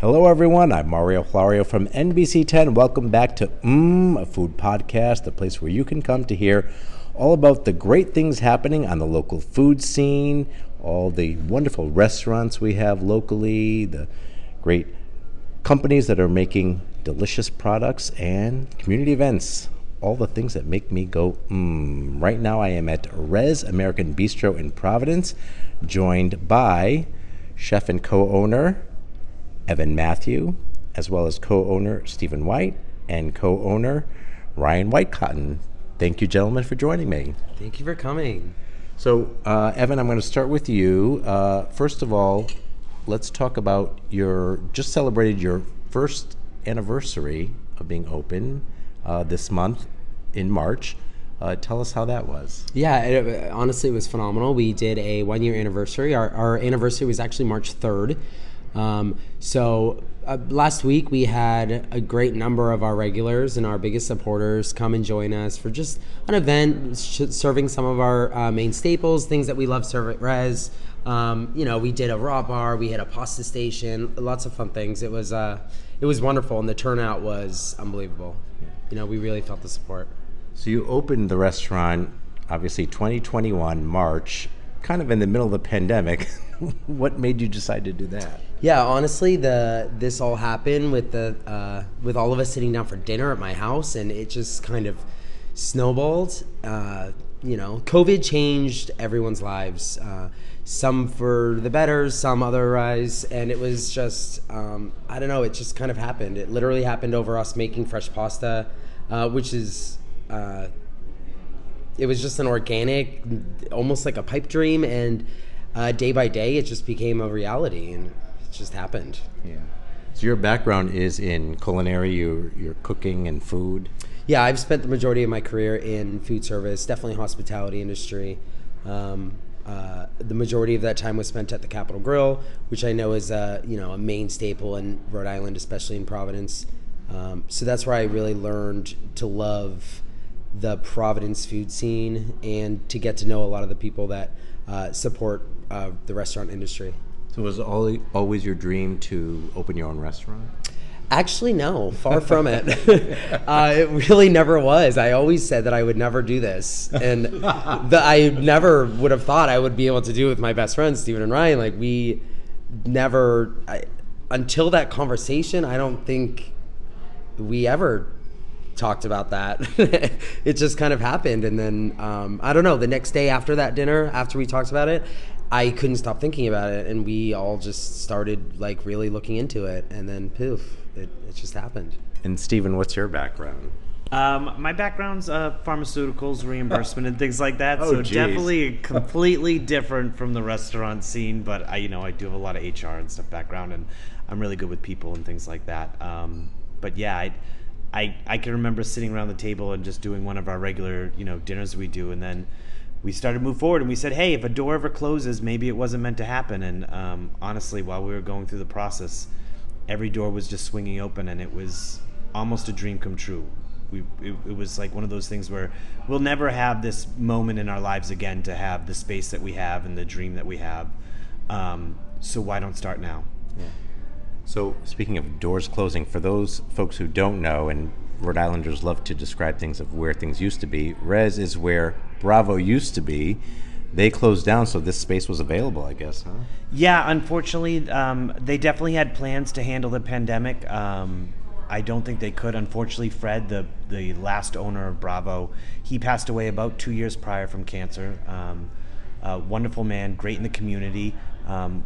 Hello, everyone. I'm Mario Florio from NBC 10. Welcome back to Mmm, a food podcast, the place where you can come to hear all about the great things happening on the local food scene, all the wonderful restaurants we have locally, the great companies that are making delicious products, and community events. All the things that make me go, mmm. Right now, I am at Res American Bistro in Providence, joined by chef and co owner Evan Mathew, as well as co owner Stephen White and co owner Ryan Whitecotton. Thank you, gentlemen, for joining me. Thank you for coming. So, uh, Evan, I'm going to start with you. Uh, first of all, let's talk about your just celebrated your first anniversary of being open uh, this month in March. Uh, tell us how that was. Yeah, it, honestly, it was phenomenal. We did a one year anniversary. Our, our anniversary was actually March 3rd. Um, so uh, last week we had a great number of our regulars and our biggest supporters come and join us for just an event sh- serving some of our uh, main staples, things that we love serve at Res. Um, you know, we did a raw bar, we had a pasta station, lots of fun things. It was uh, it was wonderful, and the turnout was unbelievable. You know, we really felt the support. So you opened the restaurant, obviously 2021 March, kind of in the middle of the pandemic. what made you decide to do that? Yeah, honestly, the this all happened with the uh, with all of us sitting down for dinner at my house, and it just kind of snowballed. Uh, you know, COVID changed everyone's lives. Uh, some for the better, some otherwise, and it was just um, I don't know. It just kind of happened. It literally happened over us making fresh pasta, uh, which is. Uh, it was just an organic, almost like a pipe dream, and uh, day by day, it just became a reality, and just happened. Yeah. So your background is in culinary. You you're cooking and food. Yeah, I've spent the majority of my career in food service, definitely hospitality industry. Um, uh, the majority of that time was spent at the Capital Grille, which I know is a you know a main staple in Rhode Island, especially in Providence. Um, so that's where I really learned to love the Providence food scene and to get to know a lot of the people that uh, support uh, the restaurant industry. So was it always your dream to open your own restaurant? Actually, no, far from it. uh, it really never was. I always said that I would never do this, and the, I never would have thought I would be able to do it with my best friends, Stephen and Ryan. Like we never, I, until that conversation, I don't think we ever talked about that. it just kind of happened, and then um, I don't know. The next day after that dinner, after we talked about it, I couldn't stop thinking about it, and we all just started like really looking into it, and then poof, it, it just happened. And Stephen, what's your background? Um, my background's uh, pharmaceuticals, reimbursement, and things like that. Oh, so geez. definitely completely different from the restaurant scene. But I, you know, I do have a lot of HR and stuff background, and I'm really good with people and things like that. Um, but yeah, I, I, I can remember sitting around the table and just doing one of our regular, you know, dinners we do, and then we started to move forward and we said, hey, if a door ever closes, maybe it wasn't meant to happen. And um, honestly, while we were going through the process, every door was just swinging open and it was almost a dream come true. We, it, it was like one of those things where we'll never have this moment in our lives again to have the space that we have and the dream that we have. Um, so why don't start now? Yeah. So speaking of doors closing, for those folks who don't know, and Rhode Islanders love to describe things of where things used to be, Res is where Bravo used to be. They closed down, so this space was available, I guess, huh? Yeah, unfortunately, um, they definitely had plans to handle the pandemic. Um, I don't think they could. Unfortunately, Fred, the the last owner of Bravo, he passed away about two years prior from cancer. Um, a wonderful man, great in the community. Um,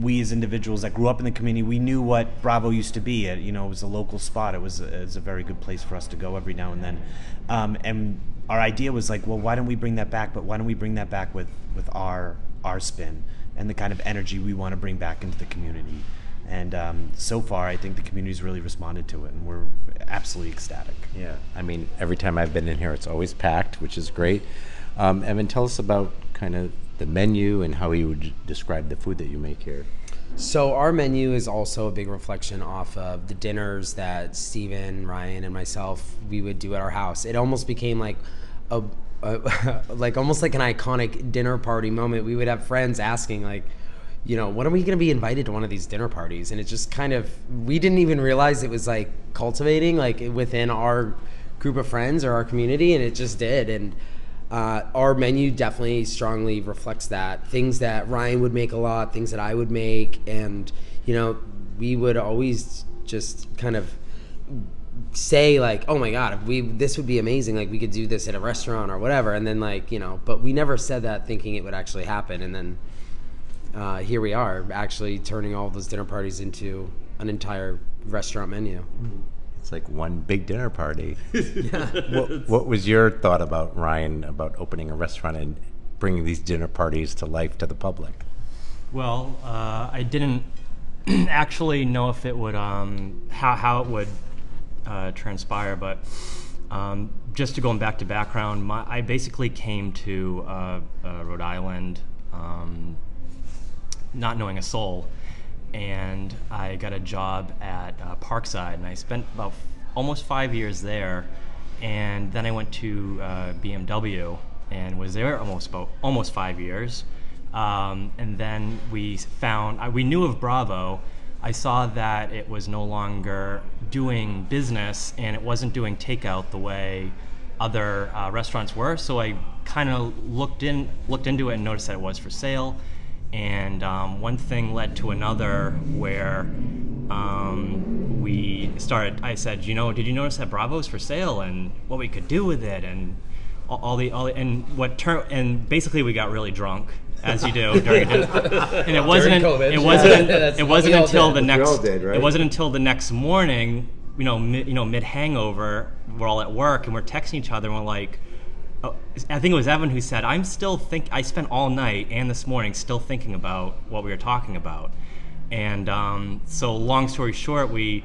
we as individuals that grew up in the community, we knew what Bravo used to be. It, you know, it was a local spot. It was, it was a very good place for us to go every now and then. Um, and our idea was like, well, why don't we bring that back? But why don't we bring that back with with our our spin and the kind of energy we want to bring back into the community? And um, so far, I think the community's really responded to it, and we're absolutely ecstatic. Yeah, I mean, every time I've been in here, it's always packed, which is great. Um, Evan, tell us about kind of the menu and how you would describe the food that you make here. So our menu is also a big reflection off of the dinners that Stephen, Ryan, and myself we would do at our house. It almost became like a, a like almost like an iconic dinner party moment. We would have friends asking like, you know, when are we going to be invited to one of these dinner parties? And it just kind of we didn't even realize it was like cultivating like within our group of friends or our community, and it just did. And uh, our menu definitely strongly reflects that. Things that Ryan would make a lot, things that I would make, and you know, we would always just kind of say like, "Oh my God, if we this would be amazing. Like we could do this at a restaurant or whatever." And then like you know, but we never said that thinking it would actually happen. And then uh, here we are, actually turning all those dinner parties into an entire restaurant menu. It's like one big dinner party. what, what was your thought about Ryan about opening a restaurant and bringing these dinner parties to life to the public? Well, uh, I didn't actually know if it would um, how how it would uh, transpire, but um, just to going back to background, my, I basically came to uh, uh Rhode Island um, not knowing a soul and I got a job at uh, Parkside, and I spent about almost five years there. And then I went to uh, BMW and was there almost about almost five years. Um, and then we found uh, we knew of Bravo. I saw that it was no longer doing business and it wasn't doing takeout the way other uh, restaurants were. So I kind of looked in looked into it and noticed that it was for sale and um, one thing led to another where um, we started i said you know did you notice that bravo's for sale and what we could do with it and all, all the all the, and what turn and basically we got really drunk as you do during and it wasn't COVID. it wasn't Yeah, it wasn't until did. the next did, right? it wasn't until the next morning you know mid, you know mid hangover we're all at work and we're texting each other and we're like Oh, I think it was Evan who said, "I'm still think. I spent all night and this morning still thinking about what we were talking about." And um, so, long story short, we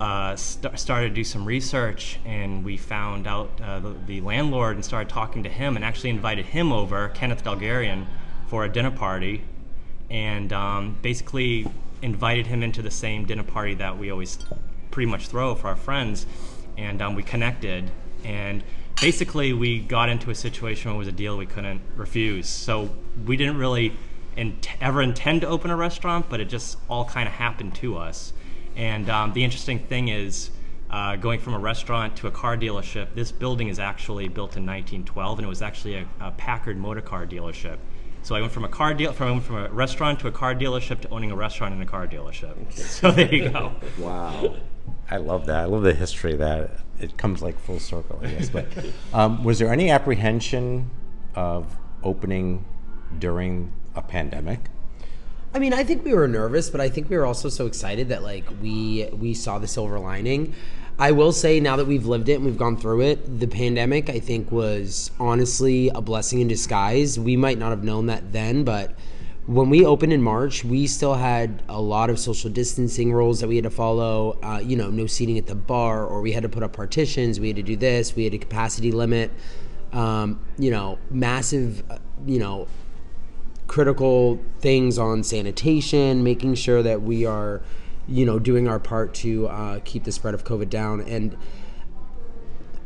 uh, st- started to do some research, and we found out uh, the, the landlord and started talking to him, and actually invited him over, Kenneth Delgarian, for a dinner party, and um, basically invited him into the same dinner party that we always pretty much throw for our friends, and um, we connected and basically we got into a situation where it was a deal we couldn't refuse. So we didn't really in- ever intend to open a restaurant, but it just all kind of happened to us. And um, the interesting thing is, uh, going from a restaurant to a car dealership, this building is actually built in 1912, and it was actually a, a Packard motor car dealership. So I went from a car deal from, from a restaurant to a car dealership to owning a restaurant and a car dealership. So there you go. Wow. I love that. I love the history of that. It comes like full circle, I guess. But um, was there any apprehension of opening during a pandemic? I mean, I think we were nervous, but I think we were also so excited that like we we saw the silver lining. I will say now that we've lived it and we've gone through it, the pandemic I think was honestly a blessing in disguise. We might not have known that then, but when we opened in March, we still had a lot of social distancing rules that we had to follow. Uh, you know, no seating at the bar, or we had to put up partitions. We had to do this. We had a capacity limit. Um, you know, massive. uh, You know, critical things on sanitation, making sure that we are, you know, doing our part to uh, keep the spread of COVID down. And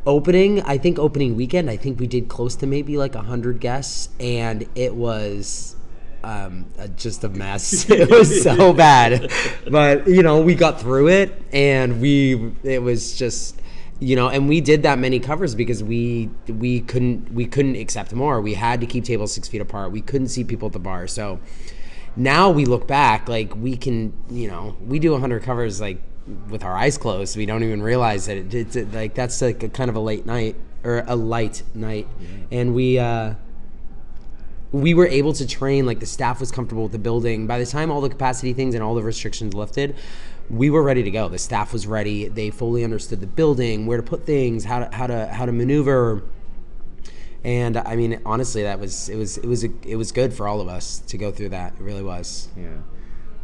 opening, I think opening weekend, I think we did close to maybe like hundred guests, and it was um, uh, just a mess. it was so bad, but you know, we got through it, and we it was just you know and we did that many covers because we we couldn't we couldn't accept more. We had to keep tables six feet apart. We couldn't see people at the bar. So now we look back like we can you know we do 100 covers like with our eyes closed. We don't even realize that it, it's it, like that's like a kind of a late night or a light night. And we uh we were able to train like the staff was comfortable with the building. By the time all the capacity things and all the restrictions lifted we were ready to go. The staff was ready. They fully understood the building where to put things how to how to how to maneuver. And i mean honestly that was it was it was a, it was good for all of us to go through that. It really was. Yeah.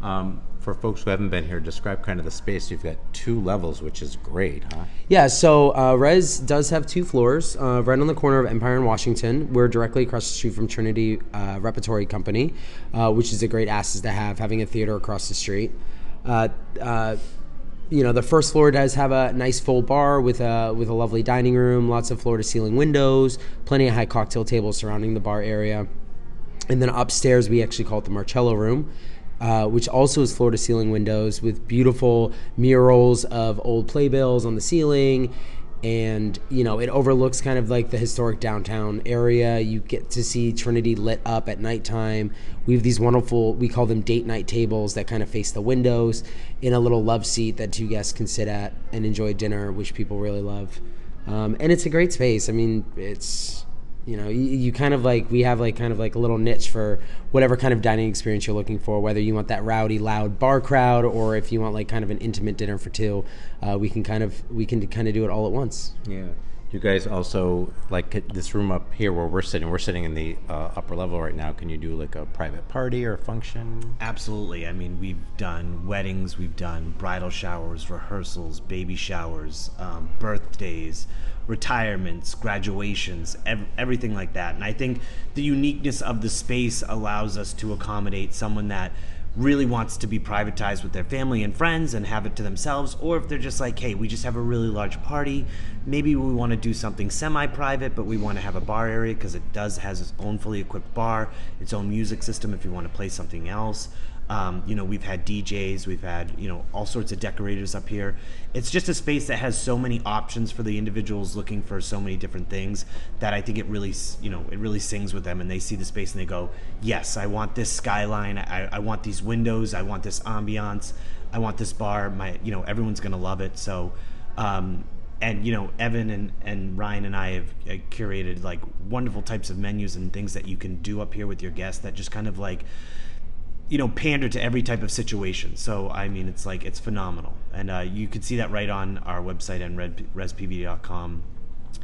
Um, for folks who haven't been here, describe kind of the space. You've got two levels, which is great, huh? Yeah, so uh, Res does have two floors, uh, right on the corner of Empire and Washington. We're directly across the street from Trinity uh, Repertory Company, uh, which is a great asset to have, having a theater across the street. Uh, uh, you know, the first floor does have a nice full bar with a with a lovely dining room, lots of floor to ceiling windows, plenty of high cocktail tables surrounding the bar area. And then upstairs, we actually call it the Marcello Room, uh, which also is floor to ceiling windows with beautiful murals of old playbills on the ceiling. And, you know, it overlooks kind of like the historic downtown area. You get to see Trinity lit up at nighttime. We have these wonderful, we call them date night tables that kind of face the windows in a little love seat that two guests can sit at and enjoy dinner, which people really love. Um, and it's a great space. I mean, it's you know you, you, kind of like we have like kind of like a little niche for whatever kind of dining experience you're looking for whether you want that rowdy loud bar crowd or if you want like kind of an intimate dinner for two uh, we can kind of we can kind of do it all at once. Yeah you guys also like this room up here where we're sitting we're sitting in the uh, upper level right now. Can you do like a private party or a function? Absolutely. I mean we've done weddings we've done bridal showers rehearsals baby showers um, birthdays retirements, graduations, ev- everything like that. And I think the uniqueness of the space allows us to accommodate someone that really wants to be privatized with their family and friends and have it to themselves, or if they're just like, hey, we just have a really large party, maybe we want to do something semi-private, but we want to have a bar area because it does has its own fully equipped bar, its own music system if you want to play something else. Um, you know, we've had DJs, we've had, you know, all sorts of decorators up here. It's just a space that has so many options for the individuals looking for so many different things that I think it really, you know, it really sings with them and they see the space and they go, yes, I want this skyline. I, I want these windows. I want this ambiance. I want this bar. My, you know, everyone's to love it. So, um, and you know evan and, and ryan and i have uh, curated like wonderful types of menus and things that you can do up here with your guests that just kind of like you know pander to every type of situation. So i mean it's like it's phenomenal. And uh, you can see that right on our website and respv.com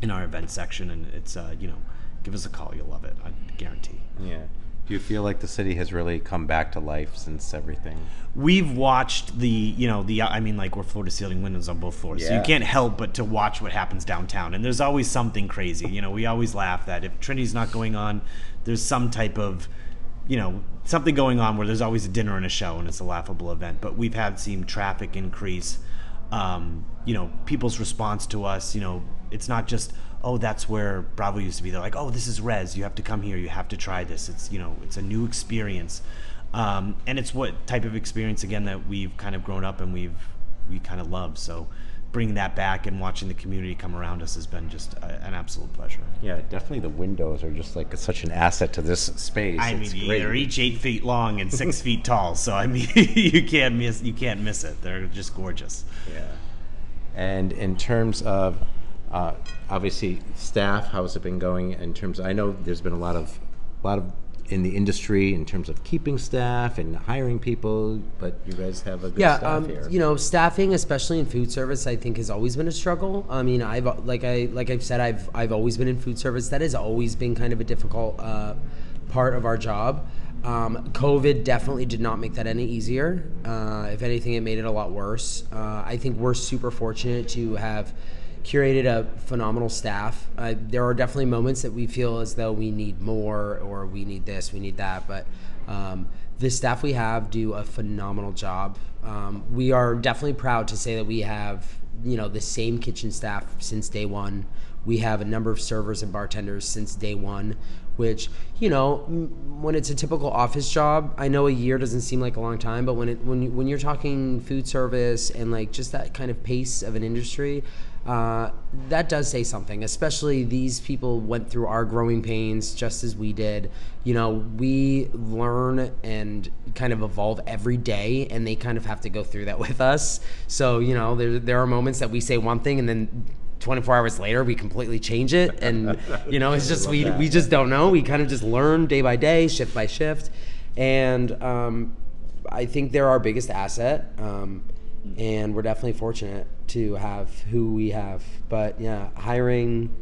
in our event section. And it's uh, you know give us a call. You'll love it i guarantee. Yeah do you feel like the city has really come back to life since everything? We've watched the you know the i mean like we're floor to ceiling windows on both floors. Yeah. so you can't help but to watch what happens downtown. And there's always something crazy. You know we always laugh that if trinity's not going on there's some type of you know something going on where there's always a dinner and a show and it's a laughable event. But we've had seen traffic increase um, you know people's response to us you know it's not just oh that's where bravo used to be they're like oh this is res you have to come here you have to try this it's you know it's a new experience um, and it's what type of experience again that we've kind of grown up and we've we kind of love so bringing that back and watching the community come around us has been just a, an absolute pleasure. Yeah, definitely the windows are just like such an asset to this space. I it's mean, great. they're each eight feet long and six feet tall, so I mean, you can't miss you can't miss it. They're just gorgeous. Yeah. And in terms of uh, obviously staff, how's it been going? In terms, of, I know there's been a lot of a lot of in the industry in terms of keeping staff and hiring people, but you guys have a good yeah, staff um, here. You know, staffing, especially in food service, I think has always been a struggle. I mean, I've like I like I've said, I've I've always been in food service. That has always been kind of a difficult uh, part of our job. Um, COVID definitely did not make that any easier. Uh, if anything, it made it a lot worse. Uh, I think we're super fortunate to have curated a phenomenal staff. Uh, there are definitely moments that we feel as though we need more or we need this, we need that, but um, the staff we have do a phenomenal job. Um, we are definitely proud to say that we have you know the same kitchen staff since day one. We have a number of servers and bartenders since day one, which you know when it's a typical office job, I know a year doesn't seem like a long time, but when it when you, when you're talking food service and like just that kind of pace of an industry, uh, that does say something. Especially these people went through our growing pains just as we did. You know, we learn and kind of evolve every day, and they kind of have to go through that with us. So you know, there there are moments that we say one thing and then 24 hours later we completely change it and you know it's just we, we just don't know we kind of just learn day by day shift by shift and um, i think they're our biggest asset um, and we're definitely fortunate to have who we have. But yeah, hiring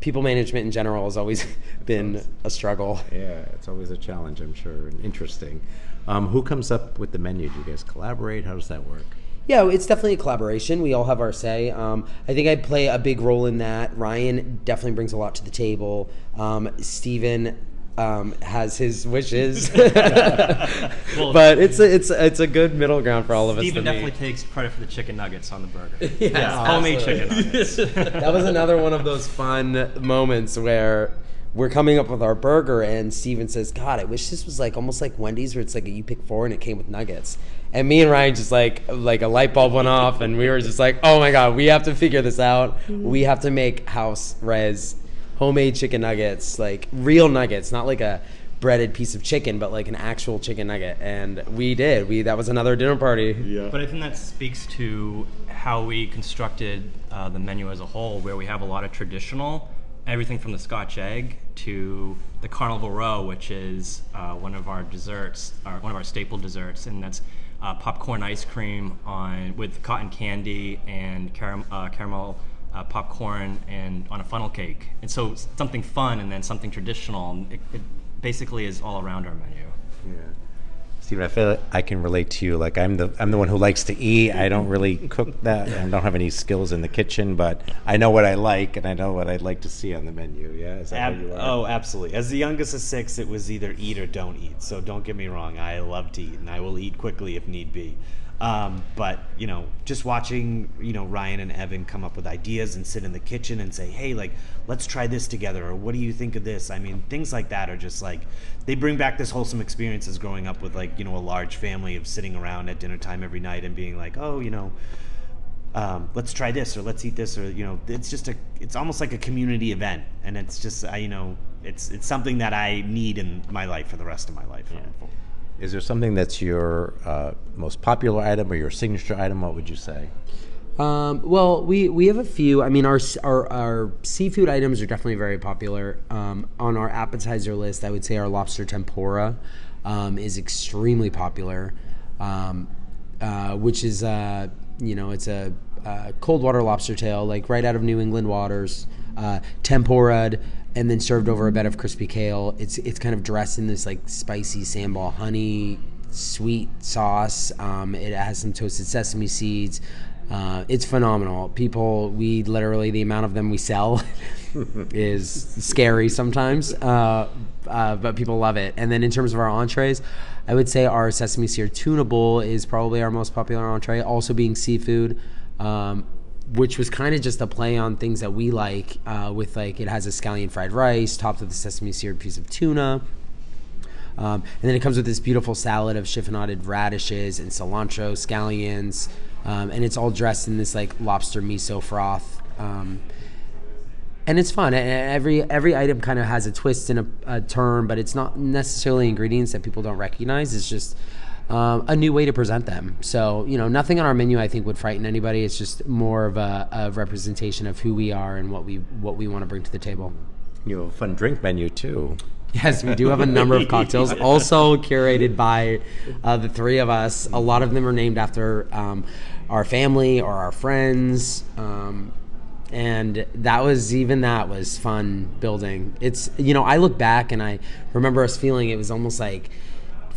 people management in general has always been a struggle. Yeah, it's always a challenge, I'm sure, and interesting. Um, who comes up with the menu? Do you guys collaborate? How does that work? Yeah, it's definitely a collaboration. We all have our say. Um, I think I play a big role in that. Ryan definitely brings a lot to the table. Um, Stephen um, has his wishes, but it's a, it's it's a good middle ground for all of us. Stephen definitely meet. takes credit for the chicken nuggets on the burger. Yes, homemade chicken nuggets. that was another one of those fun moments where we're coming up with our burger and Stephen says, God, I wish this was like almost like Wendy's where it's like a you pick four and it came with nuggets. And me and Ryan just like like a light bulb went off and we were just like, Oh my god, we have to figure this out. We have to make house res homemade chicken nuggets, like real nuggets, not like a breaded piece of chicken, but like an actual chicken nugget. And we did. We that was another dinner party. Yeah. But I think that speaks to how we constructed uh, the menu as a whole, where we have a lot of traditional, everything from the Scotch egg to the Carnival Row, which is uh, one of our desserts, or one of our staple desserts, and that's uh, popcorn ice cream on with cotton candy and caram- uh, caramel. Uh, popcorn and on a funnel cake, and so something fun and then something traditional. It, it basically is all around our menu. Yeah. Stephen, I feel like I can relate to you. Like I'm the I'm the one who likes to eat. I don't really cook that. I don't have any skills in the kitchen, but I know what I like and I know what I'd like to see on the menu. Yeah, is that how Ab- you are? oh, absolutely. As the youngest of six, it was either eat or don't eat. So don't get me wrong. I love to eat, and I will eat quickly if need be. Um, but you know, just watching you know Ryan and Evan come up with ideas and sit in the kitchen and say, "Hey, like, let's try this together," or "What do you think of this?" I mean, things like that are just like they bring back this wholesome experiences growing up with like you know a large family of sitting around at dinner time every night and being like, "Oh, you know." um, let's try this or let's eat this or you know it's just a it's almost like a community event and it's just I you know it's it's something that I need in my life for the rest of my life. Is there something that's your uh, most popular item or your signature item? What would you say? Um, well, we, we have a few. I mean, our, our our seafood items are definitely very popular. Um, on our appetizer list, I would say our lobster tempura um, is extremely popular, um, uh, which is uh, you know it's a, uh cold water lobster tail, like right out of New England waters, uh, tempura'd, and then served over a bed of crispy kale. It's it's kind of dressed in this like spicy sambal honey sweet sauce. Um, it has some toasted sesame seeds. Uh, it's phenomenal. People, we literally the amount of them we sell is scary sometimes, uh, uh, but people love it. And then in terms of our entrees, I would say our sesame seared tuna bowl is probably our most popular entree. Also being seafood. Um, which was kind of just a play on things that we like, uh, with like it has a scallion fried rice topped with a sesame seared piece of tuna, um, and then it comes with this beautiful salad of chiffonaded radishes and cilantro, scallions, um, and it's all dressed in this like lobster miso froth. Um, and it's fun. And every every item kind of has a twist and a, a but it's not necessarily ingredients that people don't recognize. It's just um, a new way to present them. So you know, nothing on our menu I think would frighten anybody. It's just more of a, a representation of who we are and what we what we want to bring to the table. You have a fun drink menu too. Yes, we do have a number of cocktails, also curated by uh, the three of us. A lot of them are named after um, our family or our friends, um, and that was even that was fun building. It's you know I look back and I remember us feeling it was almost like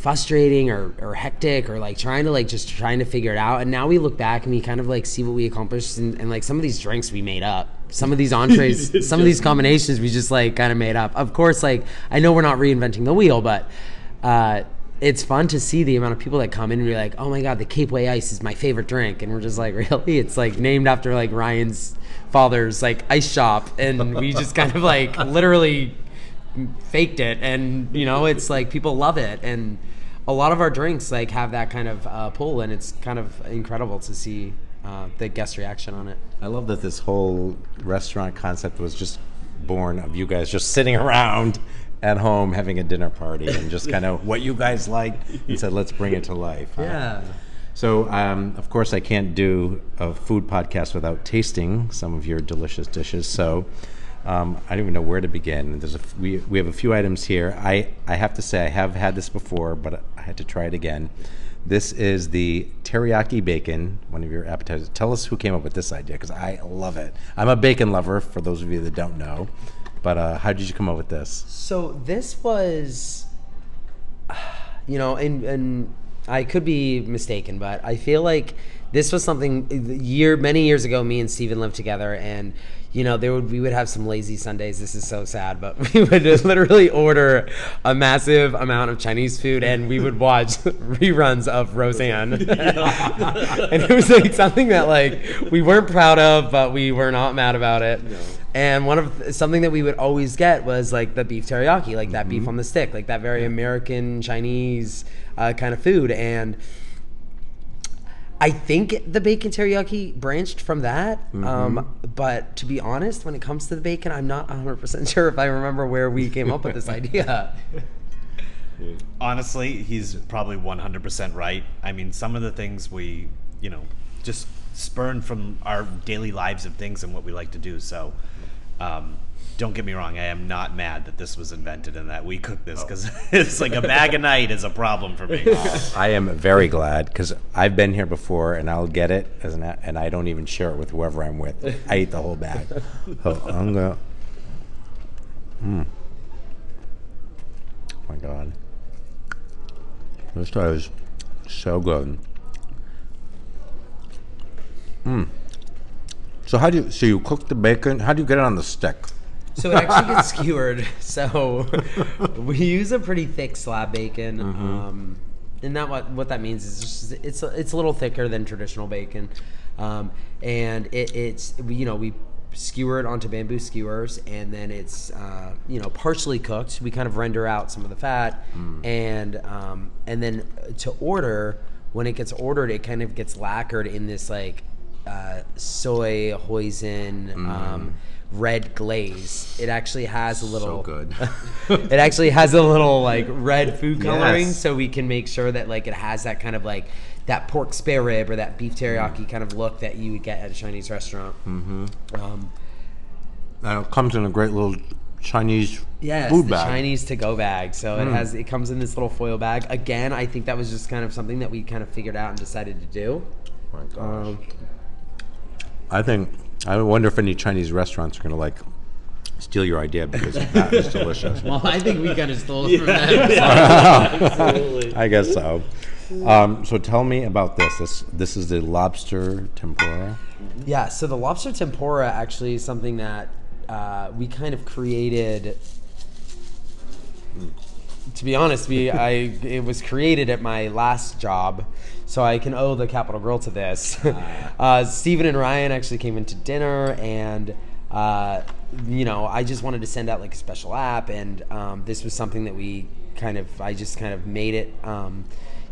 frustrating or, or hectic or like trying to like just trying to figure it out. And now we look back and we kind of like see what we accomplished and, and like some of these drinks we made up. Some of these entrees some of these combinations we just like kind of made up. Of course like i know we're not reinventing the wheel but uh it's fun to see the amount of people that come in and be like, "Oh my god, the Cape Way Ice is my favorite drink," and we're just like, "Really?" It's like named after like Ryan's father's like ice shop, and we just kind of like literally faked it, and you know, it's like people love it, and a lot of our drinks like have that kind of uh, pull, and it's kind of incredible to see uh, the guest reaction on it. I love that this whole restaurant concept was just born of you guys just sitting around at home having a dinner party and just kind of what you guys liked and said, let's bring it to life. huh? So, um, of course, I can't do a food podcast without tasting some of your delicious dishes. So, um, I don't even know where to begin. There's we, we have a few items here. I, I have to say, I have had this before, but I had to try it again. This is the teriyaki bacon, one of your appetizers. Tell us who came up with this idea because I love it. I'm a bacon lover, for those of you that don't know. But uh, how did you come up with this? So this was you know, and and I could be mistaken, but I feel like this was something year many years ago. Me and Stephen lived together, and you know, there would we would have some lazy Sundays. This is so sad, but we would literally order a massive amount of Chinese food, and we would watch reruns of Roseanne. and it was like something that like we weren't proud of, but we were not mad about it. And one of something that we would always get was like the beef teriyaki, like that beef on the stick, like that very American Chinese uh, kind of food, and. I think the bacon teriyaki branched from that. Um, but to be honest, when it comes to the bacon, I'm not 100% sure if I remember where we came up with this idea. Honestly, he's probably 100% right. I mean, some of the things we, you know, just spurn from our daily lives of things and what we like to do. So, um, don't get me wrong. I am not mad that this was invented and that we cooked this because it's like a bag a night is a problem for me. I am very glad because I've been here before and I'll get it as an, and I don't even share it with whoever I'm with. I eat the whole bag. So I'm gonna. Mm. Oh my god, this is so good. Mm. So how do you? So you cook the bacon? How do you get it on the stick? So it actually gets skewered. So we use a pretty thick slab bacon. Um, and that what what that means is just, it's a, it's a little thicker than traditional bacon, um, and it, it's we, you know we skewer it onto bamboo skewers, and then it's uh, you know partially cooked. We kind of render out some of the fat, and um, and then to order when it gets ordered, it kind of gets lacquered in this like uh, soy hoisin. Um, red glaze it actually has a little So good. it actually has a little like red food coloring Yes. so we can make sure that like it has that kind of like that pork spare rib or that beef teriyaki kind of look that you would get at a chinese restaurant mm-hmm. um, And it comes in a great little Chinese yeah food bag. chinese to go bag so it has it comes in this little foil bag again i think that was just kind of something that we kind of figured out and decided to do Oh my gosh. um, I think I wonder if any Chinese restaurants are gonna like steal your idea because that is delicious. well i think we kind of stole it from them Absolutely. I guess so. Um, so tell me about this. This this is the lobster tempura. Yeah, so the lobster tempura actually is something that uh, we kind of created. To be honest, we I it was created at my last job, so I can owe the Capital Grille to this. uh, Stephen and Ryan actually came in to dinner, and uh, you know I just wanted to send out like a special app, and um, this was something that we kind of I just kind of made it, um,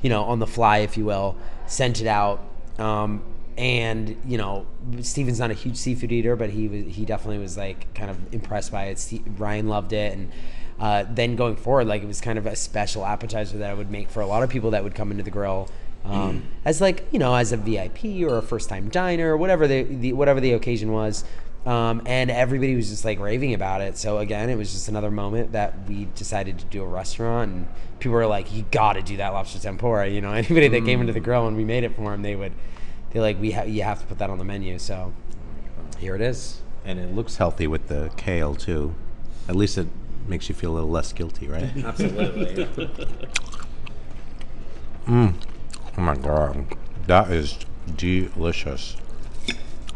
you know, on the fly, if you will, sent it out. Um, and you know Stephen's not a huge seafood eater, but he was he definitely was like kind of impressed by it. Ste Ryan loved it, and uh, then going forward, like it was kind of a special appetizer that I would make for a lot of people that would come into the grill. Um, As like you know, as a VIP or a first time diner, or whatever the, the whatever the occasion was, um, and everybody was just like raving about it. So again, it was just another moment that we decided to do a restaurant, and people were like, "You got to do that lobster tempura." You know, anybody that came into the grill and we made it for them, they would they're like, we ha- you have to put that on the menu. So here it is. And it looks healthy with the kale too. At least it makes you feel a little less guilty, right? Absolutely. Oh my god, that is delicious.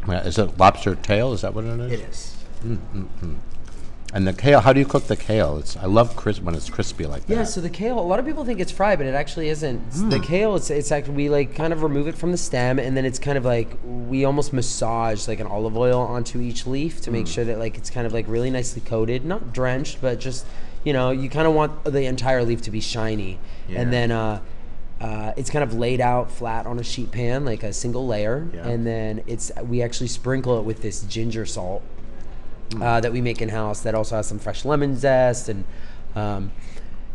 Is it lobster tail? Is that what it is? it is. Mm, mm, mm. And the kale, how do you cook the kale? It's I love crisp when it's crispy like that. Yeah, so the kale, a lot of people think it's fried, but it actually isn't. It's- The kale, it's it's actually we like kind of remove it from the stem, and then it's kind of like we almost massage like an olive oil onto each leaf to make sure that like it's kind of like really nicely coated, not drenched, but just you know you kind of want the entire leaf to be shiny, Yeah. and then uh, uh, it's kind of laid out flat on a sheet pan like a single layer, Yeah. and then it's we actually sprinkle it with this ginger salt uh, that we make in house that also has some fresh lemon zest and um,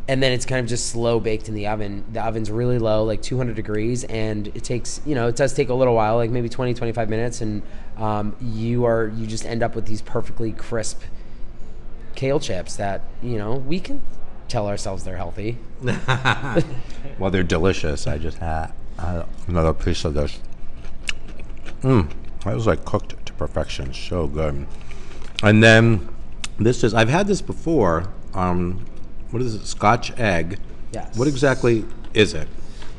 and then it's kind of just slow baked in the oven. The oven's really low, like 200 degrees, and it takes you know it does take a little while, like maybe 20 25 minutes, and um, you are you just end up with these perfectly crisp kale chips that you know we can tell ourselves they're healthy. Well, they're delicious. I just had uh, another piece of this. Mmm, that was like cooked to perfection. So good. And then this is I've had this before. Um, what is it? Scotch egg Yes. What exactly is it?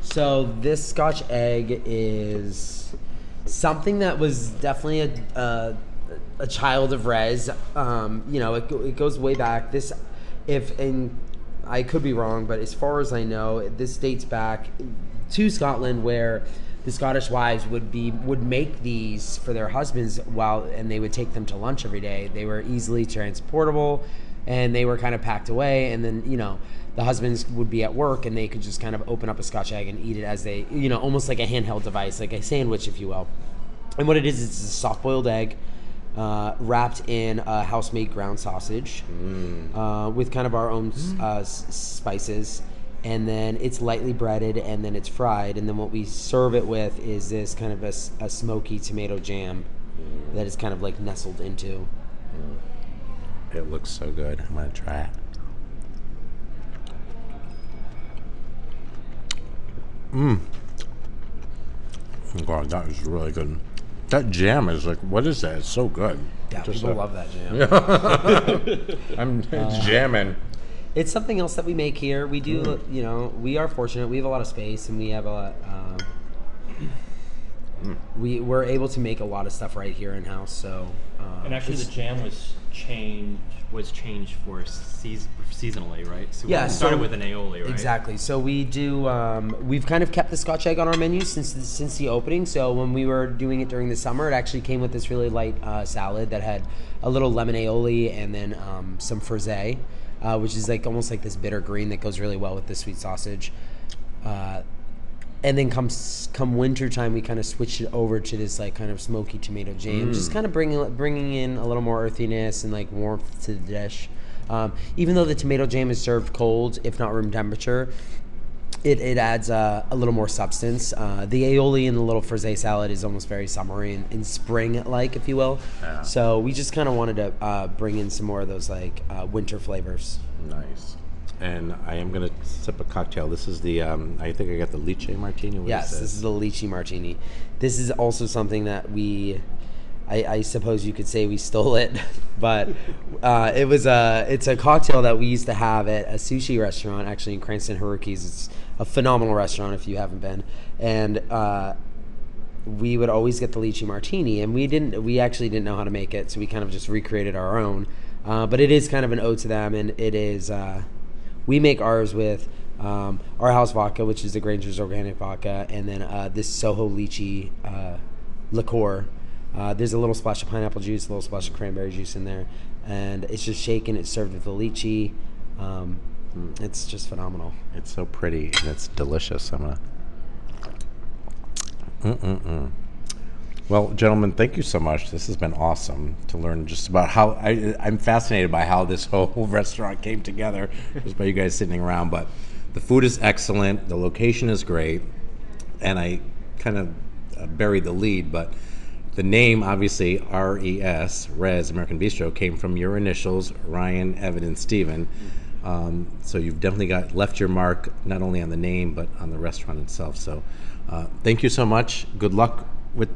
So this Scotch egg is something that was definitely a a, a child of Res. Um, you know, it, it goes way back. This, if and I could be wrong, but as far as I know, this dates back to Scotland, where the Scottish wives would be would make these for their husbands while and they would take them to lunch every day. They were easily transportable, and they were kind of packed away. And then you know the husbands would be at work and they could just kind of open up a Scotch egg and eat it as they you know almost like a handheld device, like a sandwich, if you will. And what it is, it's a soft boiled egg uh, wrapped in a house made ground sausage uh, with kind of our own uh, s- spices. And then it's lightly breaded and then it's fried. And then what we serve it with is this kind of a smoky tomato jam that is kind of like nestled into. It looks so good. I'm gonna try it. Mmm. God, that is really good. That jam is like, what is that? It's so good. Yeah, Just people a- love that jam. Yeah. I'm it's jamming. It's something else that we make here. We do, Mm. you know, we are fortunate. We have a lot of space, and we have a lot. Um, Mm. we we're able to make a lot of stuff right here in house. So, um, And actually, the jam was changed was changed for seas- seasonally, right? So Yeah, we started so- with an aioli, right? Exactly. So we do. Um, we've kind of kept the Scotch egg on our menu since the, since the opening. So when we were doing it during the summer, it actually came with this really light uh, salad that had a little lemon aioli and then um, some frisee, uh, which is like almost like this bitter green that goes really well with the sweet sausage. Uh, and then comes come winter time, we kind of switched it over to this like kind of smoky tomato jam, just kind of bringing bringing in a little more earthiness and like warmth to the dish. Um, even though the tomato jam is served cold, if not room temperature, it, it adds uh, a little more substance. Uh, the aioli and the little frisee salad is almost very summery and, and spring like, if you will. So we just kind of wanted to uh, bring in some more of those like uh, winter flavors. Nice. And I am gonna sip a cocktail. This is the um, I think I got the lychee martini. What Yes, is this is the lychee martini. This is also something that we, I, I suppose you could say we stole it, but uh, it was a it's a cocktail that we used to have at a sushi restaurant actually in Cranston Haruki's. It's a phenomenal restaurant if you haven't been, and. Uh, we would always get the lychee martini, and we didn't. We actually didn't know how to make it, so we kind of just recreated our own. Uh, but it is kind of an ode to them, and it is. Uh, we make ours with um, our house vodka, which is the Grainger's organic vodka, and then uh, this Soho lychee uh, liqueur. Uh, there's a little splash of pineapple juice, a little splash of cranberry juice in there, and it's just shaken. It's served with the lychee. Um, it's just phenomenal. It's so pretty and it's delicious. I'm gonna. Mm-mm-mm. Well, gentlemen, thank you so much. This has been awesome to learn just about how I, I'm fascinated by how this whole restaurant came together, just by you guys sitting around. But the food is excellent, the location is great, and I kind of uh, buried the lead, but the name, obviously, RES, Res American Bistro, came from your initials, Ryan, Evan, and Stephen. Um, so you've definitely got left your mark not only on the name but on the restaurant itself. So uh, thank you so much. Good luck with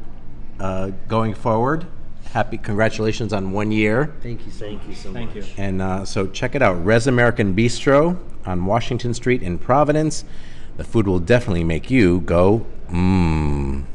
uh, going forward. Happy congratulations on one year. Thank you so Thank much. you so Thank much. you. And uh, so check it out Res American Bistro on Washington Street in Providence. The food will definitely make you go, mmm.